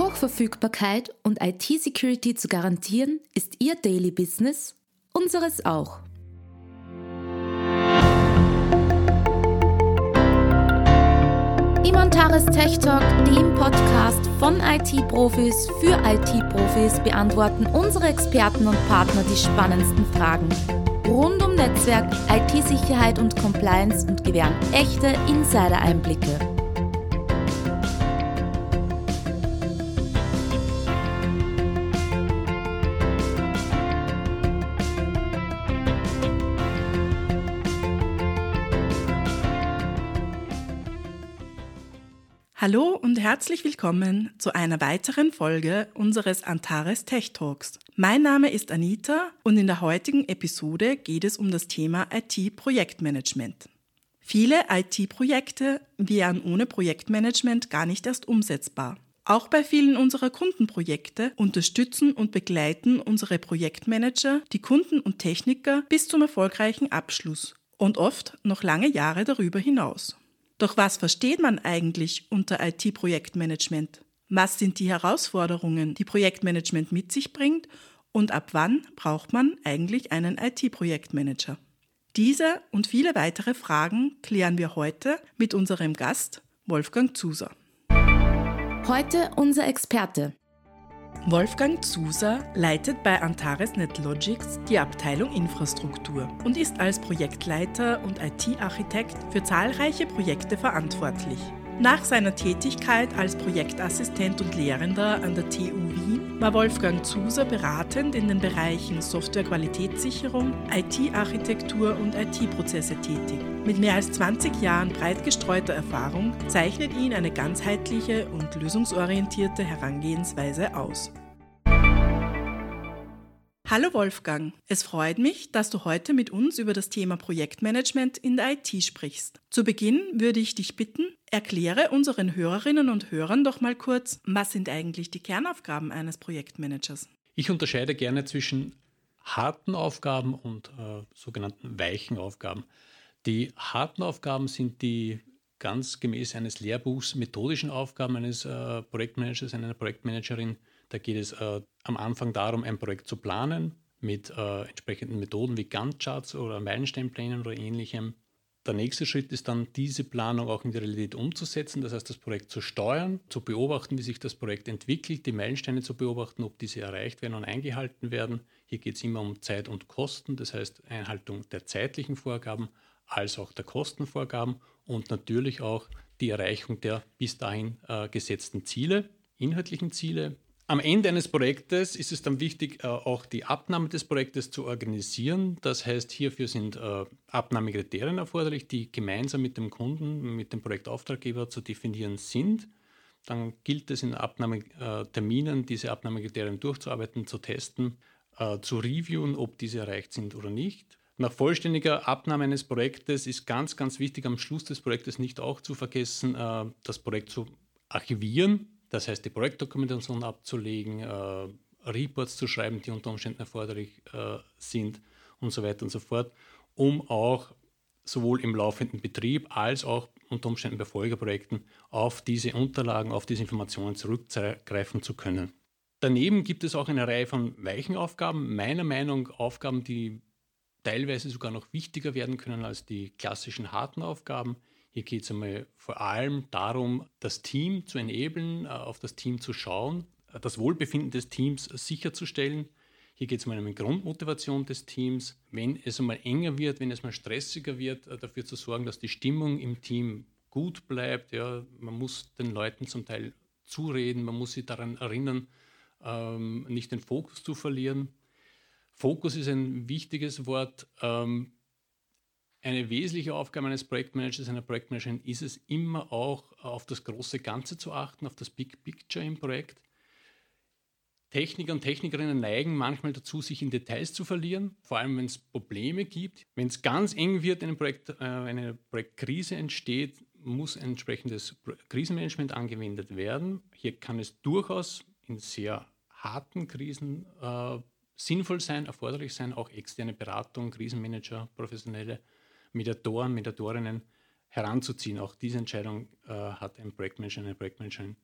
Hochverfügbarkeit und IT-Security zu garantieren, ist Ihr Daily Business, unseres auch. Imontaris Tech Talk, dem Podcast von IT-Profis für IT-Profis, beantworten unsere Experten und Partner die spannendsten Fragen rund um Netzwerk, IT-Sicherheit und Compliance und gewähren echte Insider-Einblicke. Hallo und herzlich willkommen zu einer weiteren Folge unseres Antares Tech Talks. Mein Name ist Anita und in der heutigen Episode geht es um das Thema IT-Projektmanagement. Viele IT-Projekte wären ohne Projektmanagement gar nicht erst umsetzbar. Auch bei vielen unserer Kundenprojekte unterstützen und begleiten unsere Projektmanager die Kunden und Techniker bis zum erfolgreichen Abschluss und oft noch lange Jahre darüber hinaus. Doch was versteht man eigentlich unter IT-Projektmanagement? Was sind die Herausforderungen, die Projektmanagement mit sich bringt und ab wann braucht man eigentlich einen IT-Projektmanager? Diese und viele weitere Fragen klären wir heute mit unserem Gast Wolfgang Zuser. Heute unser Experte. Wolfgang Zuser leitet bei Antares NetLogics die Abteilung Infrastruktur und ist als Projektleiter und IT-Architekt für zahlreiche Projekte verantwortlich. Nach seiner Tätigkeit als Projektassistent und Lehrender an der TU Wien war Wolfgang Zuser beratend in den Bereichen Softwarequalitätssicherung, IT-Architektur und IT-Prozesse tätig. Mit mehr als 20 Jahren breit gestreuter Erfahrung zeichnet ihn eine ganzheitliche und lösungsorientierte Herangehensweise aus. Hallo Wolfgang, es freut mich, dass du heute mit uns über das Thema Projektmanagement in der IT sprichst. Zu Beginn würde ich dich bitten, erkläre unseren Hörerinnen und Hörern doch mal kurz, was sind eigentlich die Kernaufgaben eines Projektmanagers? Ich unterscheide gerne zwischen harten Aufgaben und äh, sogenannten weichen Aufgaben. Die harten Aufgaben sind die ganz gemäß eines Lehrbuchs methodischen Aufgaben eines äh, Projektmanagers, einer Projektmanagerin da geht es äh, am Anfang darum, ein Projekt zu planen mit äh, entsprechenden Methoden wie Gantt-Charts oder Meilensteinplänen oder ähnlichem. Der nächste Schritt ist dann, diese Planung auch in die Realität umzusetzen, das heißt, das Projekt zu steuern, zu beobachten, wie sich das Projekt entwickelt, die Meilensteine zu beobachten, ob diese erreicht werden und eingehalten werden. Hier geht es immer um Zeit und Kosten, das heißt Einhaltung der zeitlichen Vorgaben als auch der Kostenvorgaben und natürlich auch die Erreichung der bis dahin äh, gesetzten Ziele, inhaltlichen Ziele, am Ende eines Projektes ist es dann wichtig, äh, auch die Abnahme des Projektes zu organisieren. Das heißt, hierfür sind äh, Abnahmekriterien erforderlich, die gemeinsam mit dem Kunden, mit dem Projektauftraggeber zu definieren sind. Dann gilt es in Abnahmeterminen, diese Abnahmekriterien durchzuarbeiten, zu testen, äh, zu reviewen, ob diese erreicht sind oder nicht. Nach vollständiger Abnahme eines Projektes ist ganz, ganz wichtig, am Schluss des Projektes nicht auch zu vergessen, das Projekt zu archivieren das heißt, die Projektdokumentation abzulegen, äh, Reports zu schreiben, die unter Umständen erforderlich äh, sind und so weiter und so fort, um auch sowohl im laufenden Betrieb als auch unter Umständen bei Folgeprojekten auf diese Unterlagen, auf diese Informationen zurückgreifen zu können. Daneben gibt es auch eine Reihe von weichen Aufgaben, meiner Meinung nach Aufgaben, die teilweise sogar noch wichtiger werden können als die klassischen harten Aufgaben. Hier geht es einmal vor allem darum, das Team zu enablen, äh, auf das Team zu schauen, äh, das Wohlbefinden des Teams sicherzustellen. Hier geht es um eine Grundmotivation des Teams. Wenn es einmal enger wird, wenn es mal stressiger wird, äh, dafür zu sorgen, dass die Stimmung im Team gut bleibt. Ja, man muss den Leuten zum Teil zureden, man muss sie daran erinnern, ähm, nicht den Fokus zu verlieren. Fokus ist ein wichtiges Wort. Ähm, eine wesentliche Aufgabe eines Projektmanagers, einer Projektmanagerin ist es immer auch auf das große Ganze zu achten, auf das Big Picture im Projekt. Techniker und Technikerinnen neigen manchmal dazu, sich in Details zu verlieren, vor allem wenn es Probleme gibt. Wenn es ganz eng wird, eine, Projekt, äh, eine Projektkrise entsteht, muss ein entsprechendes Krisenmanagement angewendet werden. Hier kann es durchaus in sehr harten Krisen äh, sinnvoll sein, erforderlich sein, auch externe Beratung, Krisenmanager, professionelle Mediatoren, Mediatorinnen heranzuziehen. Auch diese Entscheidung äh, hat ein Projektmanager, eine Projektmanagerin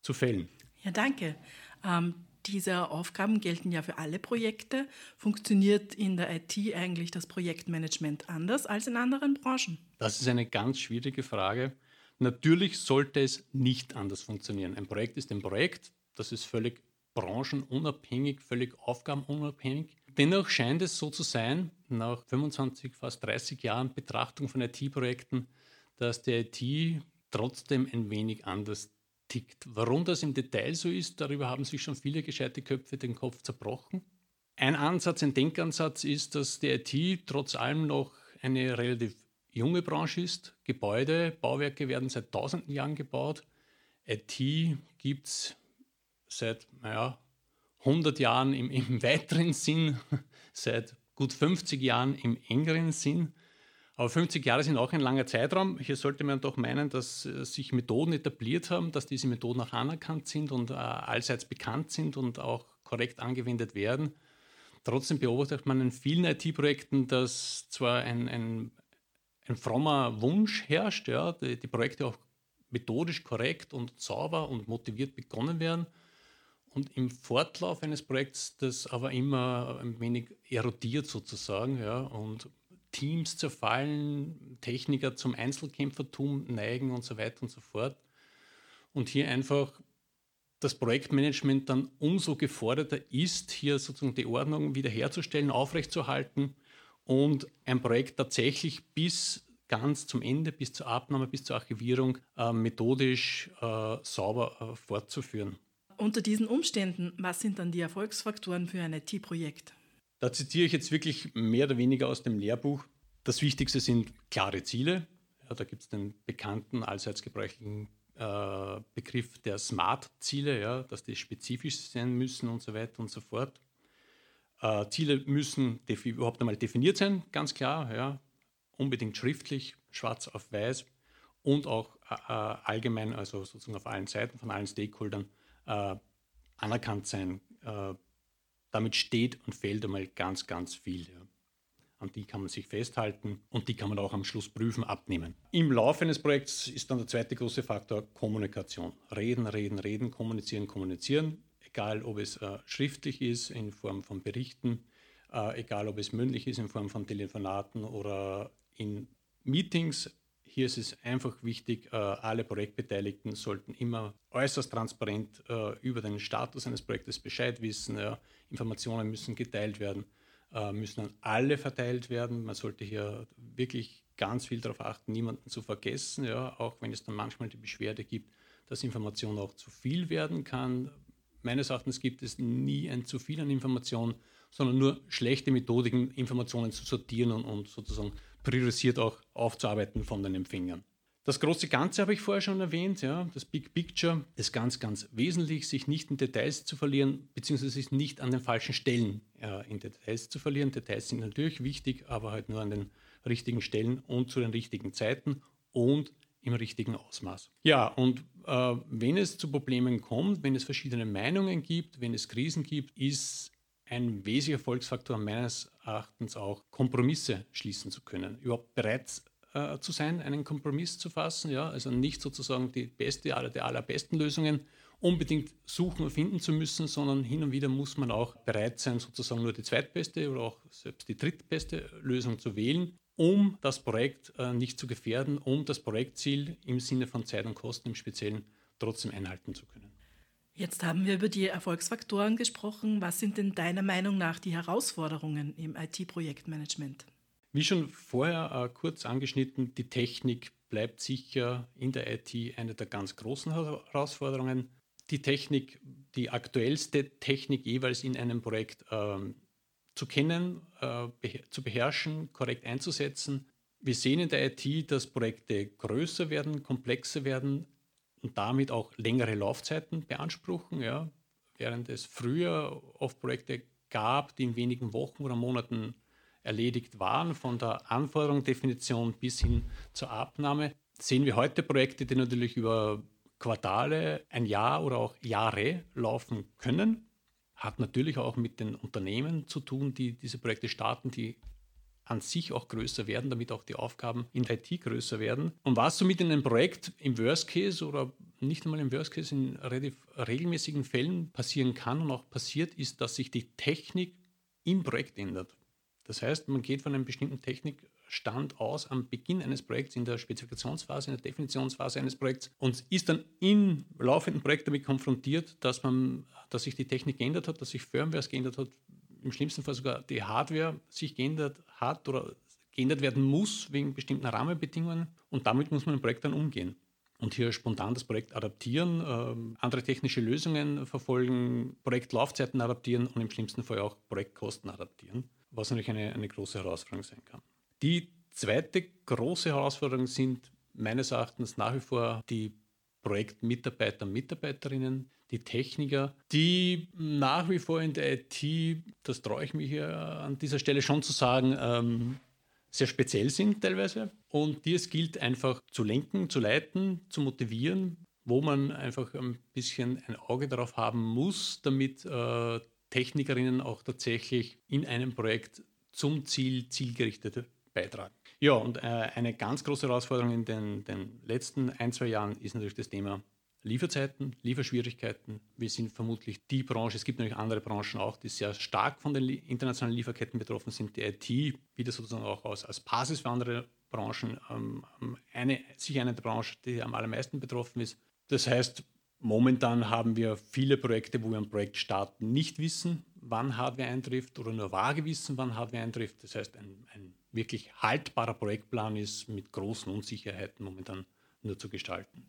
zu fällen. Ja, danke. Ähm, diese Aufgaben gelten ja für alle Projekte. Funktioniert in der IT eigentlich das Projektmanagement anders als in anderen Branchen? Das ist eine ganz schwierige Frage. Natürlich sollte es nicht anders funktionieren. Ein Projekt ist ein Projekt, das ist völlig branchenunabhängig, völlig aufgabenunabhängig. Dennoch scheint es so zu sein, nach 25, fast 30 Jahren Betrachtung von IT-Projekten, dass die IT trotzdem ein wenig anders tickt. Warum das im Detail so ist, darüber haben sich schon viele gescheite Köpfe den Kopf zerbrochen. Ein Ansatz, ein Denkansatz ist, dass die IT trotz allem noch eine relativ junge Branche ist. Gebäude, Bauwerke werden seit tausenden Jahren gebaut. IT gibt es seit naja, 100 Jahren im, im weiteren Sinn, seit gut 50 Jahren im engeren Sinn. Aber 50 Jahre sind auch ein langer Zeitraum. Hier sollte man doch meinen, dass äh, sich Methoden etabliert haben, dass diese Methoden auch anerkannt sind und äh, allseits bekannt sind und auch korrekt angewendet werden. Trotzdem beobachtet man in vielen IT-Projekten, dass zwar ein, ein, ein, frommer Wunsch herrscht, ja, die, die Projekte auch methodisch korrekt und sauber und motiviert begonnen werden und im Fortlauf eines Projekts das aber immer ein wenig erodiert sozusagen ja, und Teams zerfallen, Techniker zum Einzelkämpfertum neigen und so weiter und so fort. Und hier einfach das Projektmanagement dann umso geforderter ist, hier sozusagen die Ordnung wiederherzustellen, aufrechtzuerhalten und ein Projekt tatsächlich bis ganz zum Ende, bis zur Abnahme, bis zur Archivierung äh, methodisch äh, sauber äh, fortzuführen. Unter diesen Umständen, was sind dann die Erfolgsfaktoren für ein IT-Projekt? Da zitiere ich jetzt wirklich mehr oder weniger aus dem Lehrbuch. Das Wichtigste sind klare Ziele. Ja, da gibt es den bekannten, allseits gebräuchlichen äh, Begriff der Smart-Ziele, ja, dass die spezifisch sein müssen und so weiter und so fort. Äh, Ziele müssen überhaupt einmal definiert sein, ganz klar, ja, unbedingt schriftlich, schwarz auf weiß und auch äh, äh allgemein, also sozusagen auf allen Seiten von allen Stakeholdern äh, anerkannt sein. Äh, damit steht und fällt einmal ganz, ganz viel. Ja. An die kann man sich festhalten und die kann man auch am Schluss prüfen, abnehmen. Im Laufe eines Projekts ist dann der zweite große Faktor Kommunikation. Reden, reden, reden, kommunizieren, kommunizieren. Egal, ob es äh, schriftlich ist in Form von Berichten, äh, egal, ob es mündlich ist in Form von Telefonaten oder in Meetings, hier ist es einfach wichtig, äh, alle Projektbeteiligten sollten immer äußerst transparent äh, über den Status eines Projektes Bescheid wissen. Informationen müssen geteilt werden, äh, müssen an alle verteilt werden. Man sollte hier wirklich ganz viel darauf achten, niemanden zu vergessen, auch wenn es dann manchmal die Beschwerde gibt, dass Information auch zu viel werden kann. Meines Erachtens gibt es nie ein zu viel an Informationen, sondern nur schlechte Methodiken, Informationen zu sortieren und, und sozusagen priorisiert auch aufzuarbeiten von den Empfängern. Das große Ganze habe ich vorher schon erwähnt, ja, das Big Picture ist ganz, ganz wesentlich, sich nicht in Details zu verlieren, beziehungsweise sich nicht an den falschen Stellen äh, in Details zu verlieren. Details sind natürlich wichtig, aber halt nur an den richtigen Stellen und zu den richtigen Zeiten und im richtigen Ausmaß. Ja, und äh, wenn es zu Problemen kommt, wenn es verschiedene Meinungen gibt, wenn es Krisen gibt, ist ein wesentlicher Erfolgsfaktor meines Erachtens auch, Kompromisse schließen zu können, überhaupt bereit äh, zu sein, einen Kompromiss zu fassen, ja, also nicht sozusagen die beste aller der allerbesten Lösungen unbedingt suchen und finden zu müssen, sondern hin und wieder muss man auch bereit sein, sozusagen nur die zweitbeste oder auch selbst die drittbeste Lösung zu wählen, um das Projekt äh, nicht zu gefährden, um das Projektziel im Sinne von Zeit und Kosten im Speziellen trotzdem einhalten zu können. Jetzt haben wir über die Erfolgsfaktoren gesprochen. Was sind denn deiner Meinung nach die Herausforderungen im IT-Projektmanagement? Wie schon vorher äh, kurz angeschnitten, die Technik bleibt sicher in der IT eine der ganz großen Herausforderungen. Die Technik, die aktuellste Technik jeweils in einem Projekt ähm, zu kennen, äh, beher zu beherrschen, korrekt einzusetzen. Wir sehen in der IT, dass Projekte größer werden, komplexer werden, und damit auch längere Laufzeiten beanspruchen. Ja. Während es früher oft Projekte gab, die in wenigen Wochen oder Monaten erledigt waren, von der Anforderungsdefinition bis hin zur Abnahme, sehen wir heute Projekte, die natürlich über Quartale, ein Jahr oder auch Jahre laufen können. Hat natürlich auch mit den Unternehmen zu tun, die diese Projekte starten, die an sich auch größer werden, damit auch die Aufgaben in der IT größer werden. Und was somit in einem Projekt im Worst Case oder nicht einmal im Worst Case in relativ regelmäßigen Fällen passieren kann und auch passiert, ist, dass sich die Technik im Projekt ändert. Das heißt, man geht von einem bestimmten Technikstand aus am Beginn eines Projekts, in der Spezifikationsphase, in der Definitionsphase eines Projekts und ist dann im laufenden Projekt damit konfrontiert, dass, man, dass sich die Technik geändert hat, dass sich Firmware geändert hat, im schlimmsten Fall sogar die Hardware sich geändert hat oder geändert werden muss wegen bestimmten Rahmenbedingungen und damit muss man im Projekt dann umgehen. Und hier spontan das Projekt adaptieren, äh, andere technische Lösungen verfolgen, Projektlaufzeiten adaptieren und im schlimmsten Fall auch Projektkosten adaptieren, was natürlich eine, eine große Herausforderung sein kann. Die zweite große Herausforderung sind meines Erachtens nach wie vor die Projektmitarbeiter Mitarbeiterinnen, die Techniker, die nach wie vor in der IT, das traue ich mich hier an dieser Stelle schon zu sagen, ähm, sehr speziell sind teilweise und die es gilt einfach zu lenken, zu leiten, zu motivieren, wo man einfach ein bisschen ein Auge darauf haben muss, damit äh, Technikerinnen auch tatsächlich in einem Projekt zum Ziel zielgerichtet beitragen. Ja, und äh, eine ganz große Herausforderung in den, den letzten ein, zwei Jahren ist natürlich das Thema Lieferzeiten, Lieferschwierigkeiten. Wir sind vermutlich die Branche, es gibt natürlich andere Branchen auch, die sehr stark von den internationalen Lieferketten betroffen sind. Die IT, wieder sozusagen auch als, als Basis für andere Branchen, ähm, eine, sicher eine der Branchen, die am allermeisten betroffen ist. Das heißt, momentan haben wir viele Projekte, wo wir am Projektstart nicht wissen, wann Hardware eintrifft oder nur vage wissen, wann Hardware eintrifft. Das heißt, ein, ein wirklich haltbarer Projektplan ist mit großen Unsicherheiten momentan nur zu gestalten.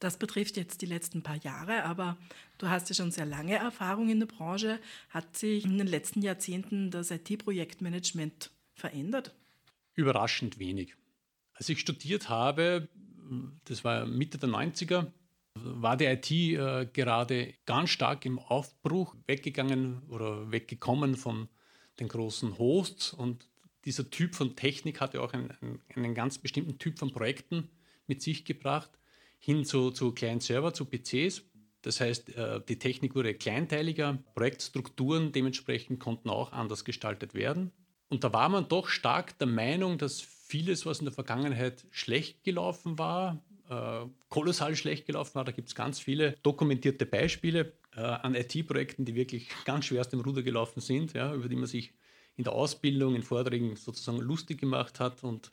Das betrifft jetzt die letzten paar Jahre, aber du hast ja schon sehr lange Erfahrung in der Branche. Hat sich in den letzten Jahrzehnten das IT-Projektmanagement verändert? Überraschend wenig. Als ich studiert habe, das war Mitte der 90er, war die IT äh, gerade ganz stark im Aufbruch, weggegangen oder weggekommen von den großen Hosts und dieser Typ von Technik hatte auch einen, einen ganz bestimmten Typ von Projekten mit sich gebracht hin zu, zu kleinen Server, zu PCs. Das heißt, äh, die Technik wurde kleinteiliger, Projektstrukturen dementsprechend konnten auch anders gestaltet werden. Und da war man doch stark der Meinung, dass vieles, was in der Vergangenheit schlecht gelaufen war, äh, kolossal schlecht gelaufen war. Da gibt es ganz viele dokumentierte Beispiele äh, an IT-Projekten, die wirklich ganz schwer aus dem Ruder gelaufen sind, ja, über die man sich in der Ausbildung, in Vorträgen sozusagen lustig gemacht hat und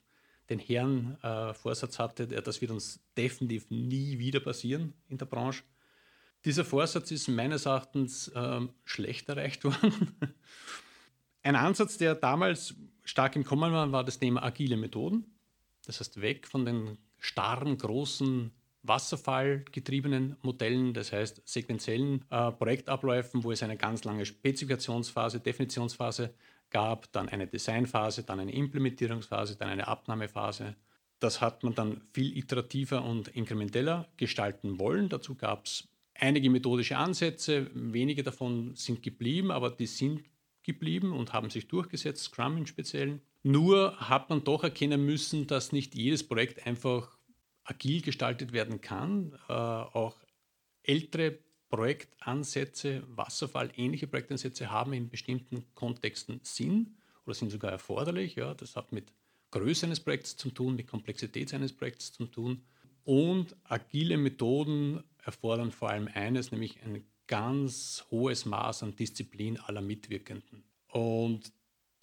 den Herrn äh, Vorsatz hatte, das wird uns definitiv nie wieder passieren in der Branche. Dieser Vorsatz ist meines Erachtens äh, schlecht erreicht worden. Ein Ansatz, der damals stark im Kommen war, war das Thema agile Methoden. Das heißt, weg von den starren, großen, wasserfallgetriebenen Modellen, das heißt sequenziellen äh, Projektabläufen, wo es eine ganz lange Spezifikationsphase, Definitionsphase gab, dann eine Designphase, dann eine Implementierungsphase, dann eine Abnahmephase. Das hat man dann viel iterativer und inkrementeller gestalten wollen. Dazu gab es einige methodische Ansätze, wenige davon sind geblieben, aber die sind geblieben und haben sich durchgesetzt, Scrum im Speziellen. Nur hat man doch erkennen müssen, dass nicht jedes Projekt einfach agil gestaltet werden kann. Äh, auch ältere Projektansätze, Wasserfall, ähnliche Projektansätze haben in bestimmten Kontexten Sinn oder sind sogar erforderlich. Ja, das hat mit Größe eines Projekts zu tun, mit Komplexität eines Projekts zu tun. Und agile Methoden erfordern vor allem eines, nämlich ein ganz hohes Maß an Disziplin aller Mitwirkenden. Und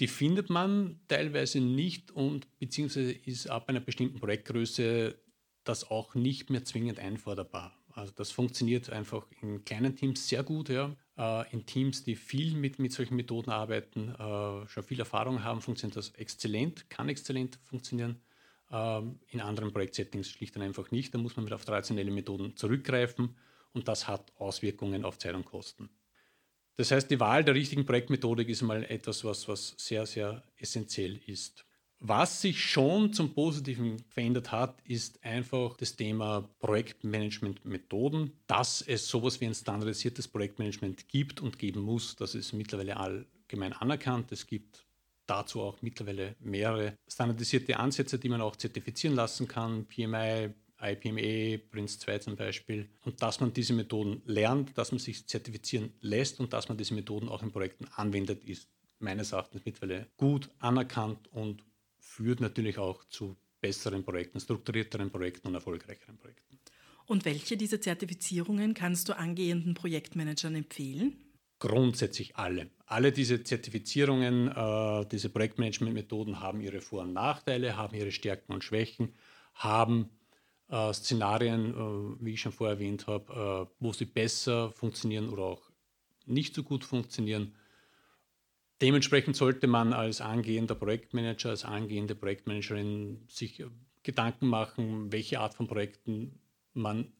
die findet man teilweise nicht und beziehungsweise ist ab einer bestimmten Projektgröße das auch nicht mehr zwingend einforderbar. Also das funktioniert einfach in kleinen Teams sehr gut. Ja. Äh, in Teams, die viel mit, mit solchen Methoden arbeiten, äh, schon viel Erfahrung haben, funktioniert das exzellent, kann exzellent funktionieren. Ähm, in anderen Projektsettings schlicht und einfach nicht. Da muss man mit auf traditionelle Methoden zurückgreifen und das hat Auswirkungen auf Zeit und Kosten. Das heißt, die Wahl der richtigen Projektmethodik ist mal etwas, was, was sehr, sehr essentiell ist. Was sich schon zum Positiven verändert hat, ist einfach das Thema Projektmanagement-Methoden, dass es sowas wie ein standardisiertes Projektmanagement gibt und geben muss. Das ist mittlerweile allgemein anerkannt. Es gibt dazu auch mittlerweile mehrere standardisierte Ansätze, die man auch zertifizieren lassen kann. PMI, IPME, Prince 2 zum Beispiel. Und dass man diese Methoden lernt, dass man sich zertifizieren lässt und dass man diese Methoden auch in Projekten anwendet, ist meines Erachtens mittlerweile gut anerkannt und führt natürlich auch zu besseren Projekten, strukturierteren Projekten und erfolgreicheren Projekten. Und welche dieser Zertifizierungen kannst du angehenden Projektmanagern empfehlen? Grundsätzlich alle. Alle diese Zertifizierungen, äh, diese Projektmanagement-Methoden haben ihre Vor- und Nachteile, haben ihre Stärken und Schwächen, haben äh, Szenarien, äh, wie ich schon vorher erwähnt habe, äh, wo sie besser funktionieren oder auch nicht so gut funktionieren. Dementsprechend sollte man als angehender Projektmanager, als angehende Projektmanagerin sich äh, Gedanken machen, welche Art von Projekten man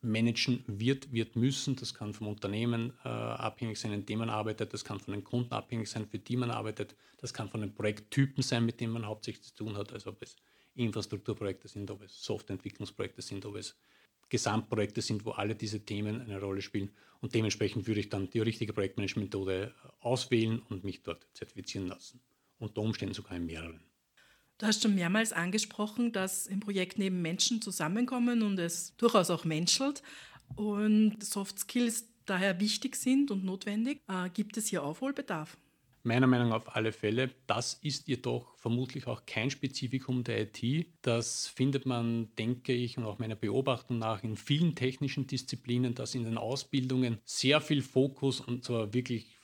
managen wird, wird müssen. Das kann vom Unternehmen äh, abhängig sein, in dem man arbeitet. Das kann von den Kunden abhängig sein, für die man arbeitet. Das kann von den Projekttypen sein, mit denen man hauptsächlich zu tun hat. Also ob es Infrastrukturprojekte sind, ob es Softwareentwicklungsprojekte sind, ob es Gesamtprojekte sind, wo alle diese Themen eine Rolle spielen. Und dementsprechend würde ich dann die richtige Projektmanagement-Methode auswählen und mich dort zertifizieren lassen. Unter Umständen sogar in mehreren. Du hast schon mehrmals angesprochen, dass im Projekt neben Menschen zusammenkommen und es durchaus auch menschelt und Soft Skills daher wichtig sind und notwendig. Äh, gibt es hier Aufholbedarf? Meiner Meinung nach auf alle Fälle. Das ist jedoch vermutlich auch kein Spezifikum der IT. Das findet man, denke ich, und auch meiner Beobachtung nach in vielen technischen Disziplinen, dass in den Ausbildungen sehr viel Fokus und zwar wirklich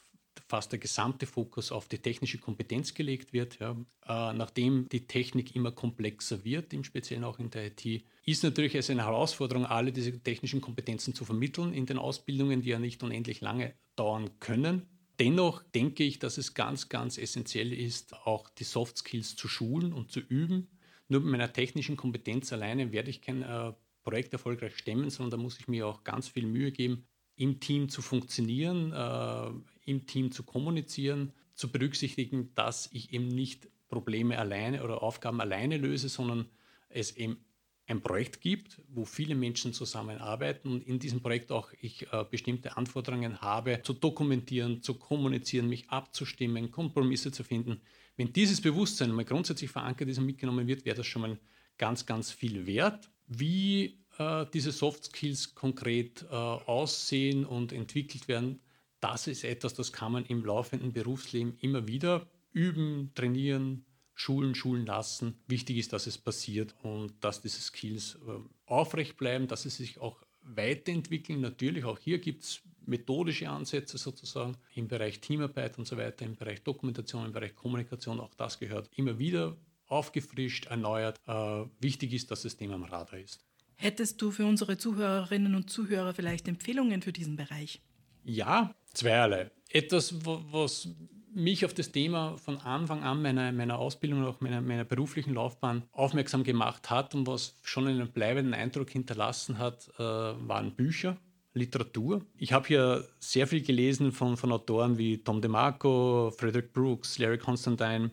fast der gesamte Fokus auf die technische Kompetenz gelegt wird. Ja. Äh, nachdem die Technik immer komplexer wird, im Speziellen auch in der IT, ist natürlich es eine Herausforderung, alle diese technischen Kompetenzen zu vermitteln in den Ausbildungen, die ja nicht unendlich lange dauern können. Dennoch denke ich, dass es ganz, ganz essentiell ist, auch die Soft Skills zu schulen und zu üben. Nur mit meiner technischen Kompetenz alleine werde ich kein äh, Projekt erfolgreich stemmen, sondern da muss ich mir auch ganz viel Mühe geben, im Team zu funktionieren, äh, im Team zu kommunizieren, zu berücksichtigen, dass ich eben nicht Probleme alleine oder Aufgaben alleine löse, sondern es eben ein Projekt gibt, wo viele Menschen zusammenarbeiten und in diesem Projekt auch ich äh, bestimmte Anforderungen habe, zu dokumentieren, zu kommunizieren, mich abzustimmen, Kompromisse zu finden. Wenn dieses Bewusstsein mal grundsätzlich verankert ist und mitgenommen wird, wäre das schon mal ganz, ganz viel wert. Wie äh, diese Soft Skills konkret äh, aussehen und entwickelt werden, das ist etwas, das kann man im laufenden Berufsleben immer wieder üben, trainieren, schulen, schulen lassen. Wichtig ist, dass es passiert und dass diese Skills äh, aufrecht bleiben, dass sie sich auch weiterentwickeln. Natürlich, auch hier gibt es methodische Ansätze sozusagen im Bereich Teamarbeit und so weiter, im Bereich Dokumentation, im Bereich Kommunikation. Auch das gehört immer wieder aufgefrischt, erneuert. Äh, wichtig ist, dass das Thema am Radar ist. Hättest du für unsere Zuhörerinnen und Zuhörer vielleicht Empfehlungen für diesen Bereich? Ja, zweierlei. Etwas, was mich auf das Thema von Anfang an meiner, meiner Ausbildung und auch meiner, meiner beruflichen Laufbahn aufmerksam gemacht hat und was schon einen bleibenden Eindruck hinterlassen hat, äh, waren Bücher, Literatur. Ich habe hier sehr viel gelesen von, von Autoren wie Tom DeMarco, Frederick Brooks, Larry Constantine,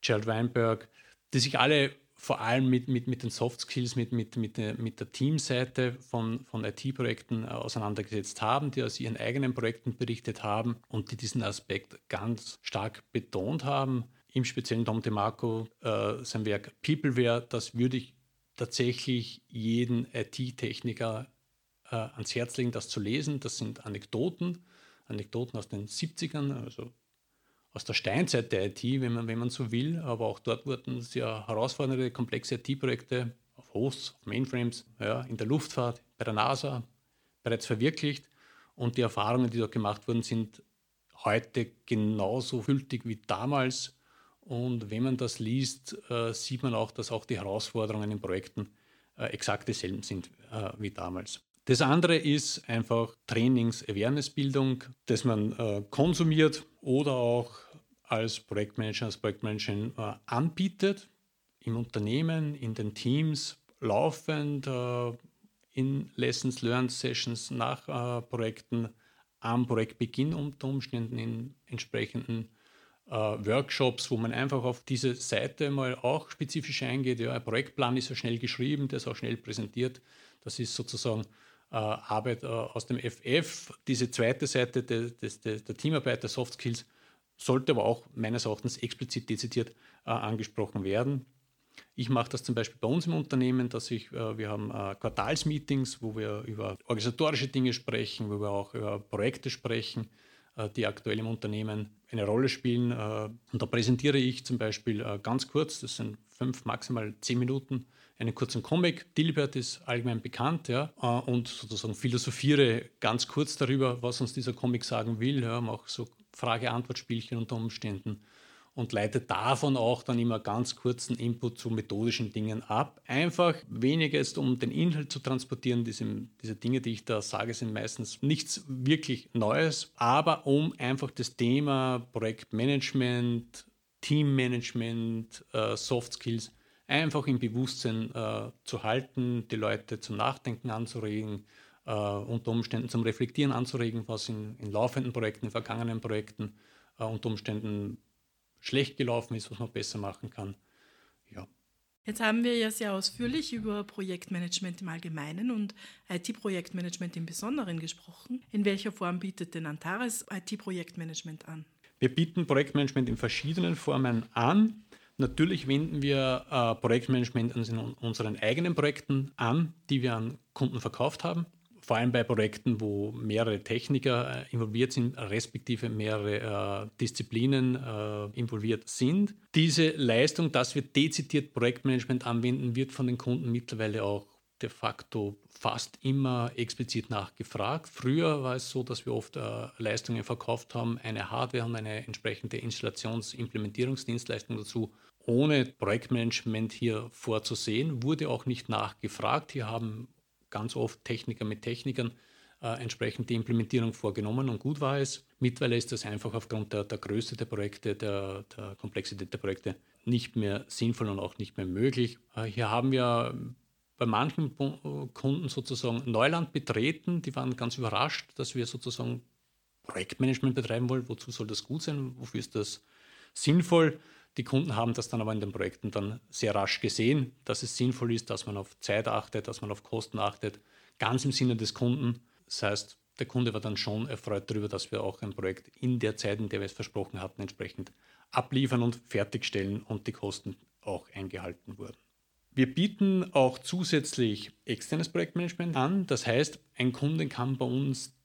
Gerald Weinberg, die sich alle vor allem mit, mit, mit den Soft Skills, mit, mit, mit, der, mit der Teamseite von, von IT-Projekten äh, auseinandergesetzt haben, die aus ihren eigenen Projekten berichtet haben und die diesen Aspekt ganz stark betont haben. Im speziellen Tom DeMarco, äh, sein Werk Peopleware, das würde ich tatsächlich jeden IT-Techniker äh, ans Herz legen, das zu lesen. Das sind Anekdoten, Anekdoten aus den 70ern, also aus der Steinzeit der IT, wenn man, wenn man so will. Aber auch dort wurden sehr herausfordernde, komplexe IT-Projekte auf Hosts, auf Mainframes, ja, in der Luftfahrt, bei der NASA bereits verwirklicht. Und die Erfahrungen, die dort gemacht wurden, sind heute genauso gültig wie damals. Und wenn man das liest, äh, sieht man auch, dass auch die Herausforderungen in Projekten äh, exakt dieselben sind äh, wie damals. Das andere ist einfach Trainings-Awareness-Bildung, das man äh, konsumiert oder auch als Projektmanager, als Projektmanagerin äh, anbietet, im Unternehmen, in den Teams, laufend äh, in Lessons Learned Sessions nach äh, Projekten, am Projektbeginn unter Umständen in entsprechenden äh, Workshops, wo man einfach auf diese Seite mal auch spezifisch eingeht. Ja, ein Projektplan ist ja schnell geschrieben, der ist auch schnell präsentiert. Das ist sozusagen äh, Arbeit äh, aus dem FF. Diese zweite Seite des, des, der Teamarbeit, der Soft Skills, sollte aber auch meines Erachtens explizit dezidiert äh, angesprochen werden. Ich mache das zum Beispiel bei uns im Unternehmen, dass ich, äh, wir haben äh, Quartalsmeetings, wo wir über organisatorische Dinge sprechen, wo wir auch über Projekte sprechen, äh, die aktuell im Unternehmen eine Rolle spielen. Äh, und da präsentiere ich zum Beispiel äh, ganz kurz, das sind fünf, maximal zehn Minuten, einen kurzen Comic. Dilbert ist allgemein bekannt, ja, und sozusagen philosophiere ganz kurz darüber, was uns dieser Comic sagen will, ja, mache so Frage-Antwort-Spielchen unter Umständen und leite davon auch dann immer ganz kurzen Input zu methodischen Dingen ab. Einfach weniger ist, um den Inhalt zu transportieren. Diese, diese Dinge, die ich da sage, sind meistens nichts wirklich Neues, aber um einfach das Thema Projektmanagement, Teammanagement, äh, Soft Skills einfach im Bewusstsein äh, zu halten, die Leute zum Nachdenken anzuregen, äh, unter Umständen zum Reflektieren anzuregen, was in, in laufenden Projekten, in vergangenen Projekten äh, unter Umständen schlecht gelaufen ist, was man besser machen kann. Ja. Jetzt haben wir ja sehr ausführlich über Projektmanagement im Allgemeinen und IT-Projektmanagement im Besonderen gesprochen. In welcher Form bietet denn Antares IT-Projektmanagement an? Wir bieten Projektmanagement in verschiedenen Formen an. Natürlich wenden wir äh, Projektmanagement in unseren eigenen Projekten an, die wir an Kunden verkauft haben vor allem bei Projekten, wo mehrere Techniker äh, involviert sind, respektive mehrere äh, Disziplinen äh, involviert sind. Diese Leistung, dass wir dezidiert Projektmanagement anwenden, wird von den Kunden mittlerweile auch de facto fast immer explizit nachgefragt. Früher war es so, dass wir oft äh, Leistungen verkauft haben, eine Hardware und eine entsprechende Installations-Implementierungsdienstleistung dazu, ohne Projektmanagement hier vorzusehen, wurde auch nicht nachgefragt. Hier haben ganz oft Techniker mit Technikern äh, entsprechend die Implementierung vorgenommen und gut war es. Mittlerweile ist das einfach aufgrund der, der Größe der Projekte, der, der, Komplexität der Projekte nicht mehr sinnvoll und auch nicht mehr möglich. Äh, hier haben wir bei manchen Kunden sozusagen Neuland betreten. Die waren ganz überrascht, dass wir sozusagen Projektmanagement betreiben wollen. Wozu soll das gut sein? Wofür ist das sinnvoll? Die Kunden haben das dann aber in den Projekten dann sehr rasch gesehen, dass es sinnvoll ist, dass man auf Zeit achtet, dass man auf Kosten achtet, ganz im Sinne des Kunden. Das heißt, der Kunde war dann schon erfreut darüber, dass wir auch ein Projekt in der Zeit, in der wir es versprochen hatten, entsprechend abliefern und fertigstellen und die Kosten auch eingehalten wurden. Wir bieten auch zusätzlich externes Projektmanagement an. Das heißt, ein Kunde kann bei uns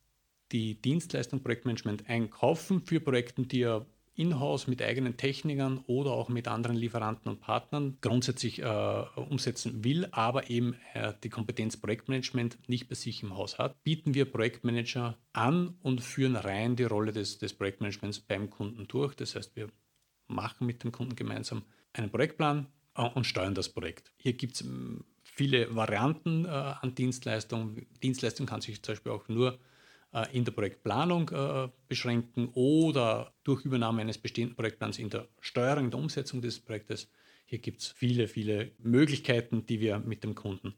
die Dienstleistung Projektmanagement einkaufen für Projekte, die er in-house mit eigenen Technikern oder auch mit anderen Lieferanten und Partnern grundsätzlich äh, umsetzen will, aber eben äh, die Kompetenz Projektmanagement nicht bei sich im Haus hat, bieten wir Projektmanager an und führen rein die Rolle des, des Projektmanagements beim Kunden durch. Das heißt, wir machen mit dem Kunden gemeinsam einen Projektplan äh, und steuern das Projekt. Hier gibt es ähm, viele Varianten äh, an Dienstleistungen. Dienstleistung kann sich zum Beispiel auch nur in der Projektplanung äh, beschränken oder durch Übernahme eines bestehenden Projektplans in der Steuerung, der Umsetzung des Projektes. Hier gibt es viele, viele Möglichkeiten, die wir mit dem Kunden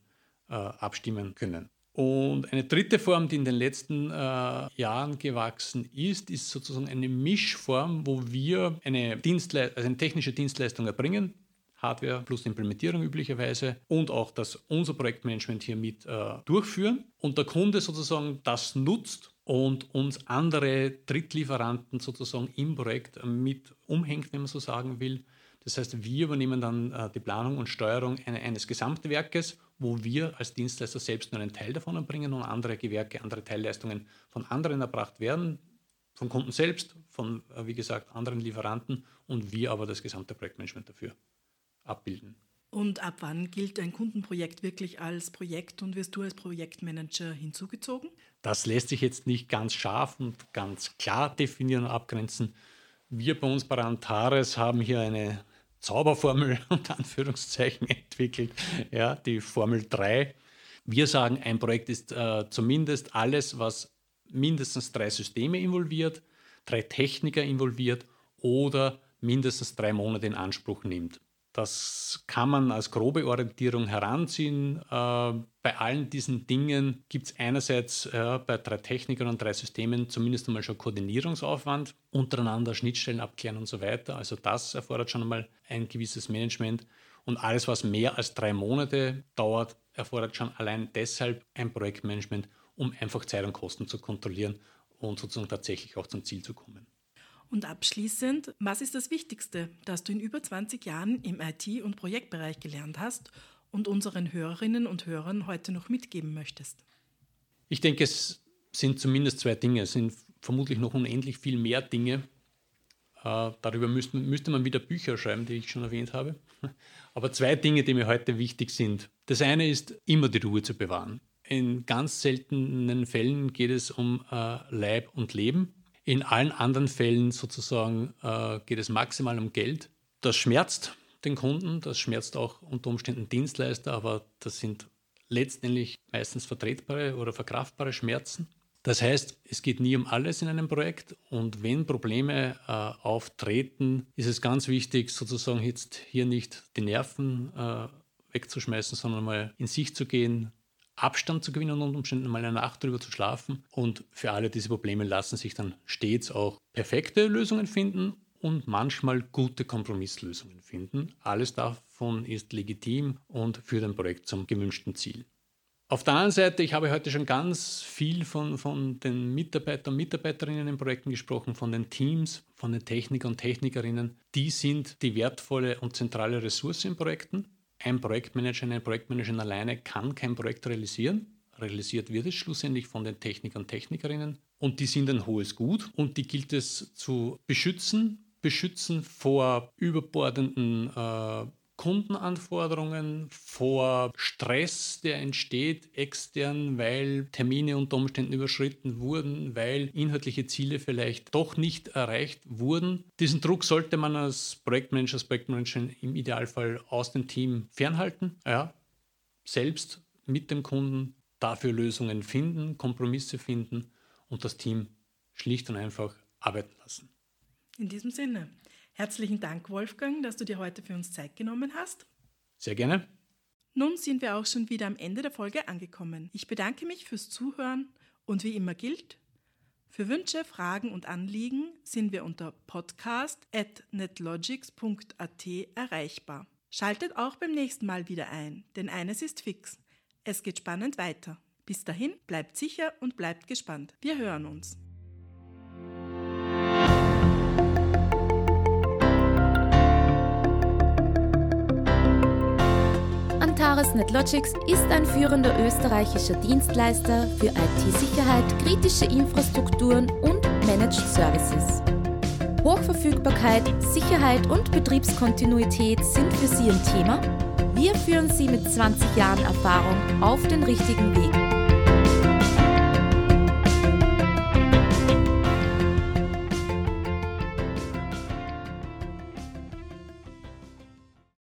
äh, abstimmen können. Und eine dritte Form, die in den letzten äh, Jahren gewachsen ist, ist sozusagen eine Mischform, wo wir eine, Dienstle also eine technische Dienstleistung erbringen, Hardware plus Implementierung üblicherweise und auch das unser Projektmanagement hier mit äh, durchführen und der Kunde sozusagen das nutzt und uns andere Drittlieferanten sozusagen im Projekt mit umhängt, wenn man so sagen will. Das heißt, wir übernehmen dann äh, die Planung und Steuerung eine, eines Gesamtwerkes, wo wir als Dienstleister selbst nur einen Teil davon erbringen und andere Gewerke, andere Teilleistungen von anderen erbracht werden, vom Kunden selbst, von, äh, wie gesagt, anderen Lieferanten und wir aber das gesamte Projektmanagement dafür abbilden. Und ab wann gilt ein Kundenprojekt wirklich als Projekt und wirst du als Projektmanager hinzugezogen? Das lässt sich jetzt nicht ganz scharf und ganz klar definieren und abgrenzen. Wir bei uns bei Antares haben hier eine Zauberformel unter Anführungszeichen entwickelt, ja, die Formel 3. Wir sagen, ein Projekt ist äh, zumindest alles, was mindestens drei Systeme involviert, drei Techniker involviert oder mindestens drei Monate in Anspruch nimmt. Das kann man als grobe Orientierung heranziehen. Äh, bei allen diesen Dingen gibt es einerseits äh, bei drei Technikern und drei Systemen zumindest einmal schon Koordinierungsaufwand, untereinander Schnittstellen abklären und so weiter. Also das erfordert schon einmal ein gewisses Management. Und alles, was mehr als drei Monate dauert, erfordert schon allein deshalb ein Projektmanagement, um einfach Zeit und Kosten zu kontrollieren und sozusagen tatsächlich auch zum Ziel zu kommen. Und abschließend, was ist das Wichtigste, das du in über 20 Jahren im IT- und Projektbereich gelernt hast und unseren Hörerinnen und Hörern heute noch mitgeben möchtest? Ich denke, es sind zumindest zwei Dinge. Es sind vermutlich noch unendlich viel mehr Dinge. Äh, darüber müsste, man wieder Bücher schreiben, die ich schon erwähnt habe. Aber zwei Dinge, die mir heute wichtig sind. Das eine ist, immer die Ruhe zu bewahren. In ganz seltenen Fällen geht es um äh, Leib und Leben. In allen anderen Fällen sozusagen äh, geht es maximal um Geld. Das schmerzt den Kunden, das schmerzt auch unter Umständen Dienstleister, aber das sind letztendlich meistens vertretbare oder verkraftbare Schmerzen. Das heißt, es geht nie um alles in einem Projekt und wenn Probleme äh, auftreten, ist es ganz wichtig, sozusagen jetzt hier nicht die Nerven äh, wegzuschmeißen, sondern mal in sich zu gehen, Abstand zu gewinnen und unter Umständen mal eine Nacht drüber zu schlafen. Und für alle diese Probleme lassen sich dann stets auch perfekte Lösungen finden und manchmal gute Kompromisslösungen finden. Alles davon ist legitim und führt ein Projekt zum gewünschten Ziel. Auf der anderen Seite, ich habe heute schon ganz viel von, von den Mitarbeitern und Mitarbeiterinnen in Projekten gesprochen, von den Teams, von den Techniker und Technikerinnen. Die sind die wertvolle und zentrale Ressource in Projekten. Ein Projektmanager, eine Projektmanagerin alleine kann kein Projekt realisieren. Realisiert wird es schlussendlich von den Technikern und Technikerinnen. Und die sind ein hohes Gut und die gilt es zu beschützen. Beschützen vor überbordenden äh, Kundenanforderungen, vor Stress, der entsteht extern, weil Termine unter Umständen überschritten wurden, weil inhaltliche Ziele vielleicht doch nicht erreicht wurden. Diesen Druck sollte man als Projektmanager, als Projektmanager im Idealfall aus dem Team fernhalten. Ja, selbst mit dem Kunden dafür Lösungen finden, Kompromisse finden und das Team schlicht und einfach arbeiten lassen. In diesem Sinne. Herzlichen Dank, Wolfgang, dass du dir heute für uns Zeit genommen hast. Sehr gerne. Nun sind wir auch schon wieder am Ende der Folge angekommen. Ich bedanke mich fürs Zuhören und wie immer gilt, für Wünsche, Fragen und Anliegen sind wir unter podcast.netlogics.at erreichbar. Schaltet auch beim nächsten Mal wieder ein, denn eines ist fix. Es geht spannend weiter. Bis dahin, bleibt sicher und bleibt gespannt. Wir hören uns. Antares NetLogics ist ein führender österreichischer Dienstleister für IT-Sicherheit, kritische Infrastrukturen und Managed Services. Hochverfügbarkeit, Sicherheit und Betriebskontinuität sind für Sie ein Thema? Wir führen Sie mit 20 Jahren Erfahrung auf den richtigen Weg.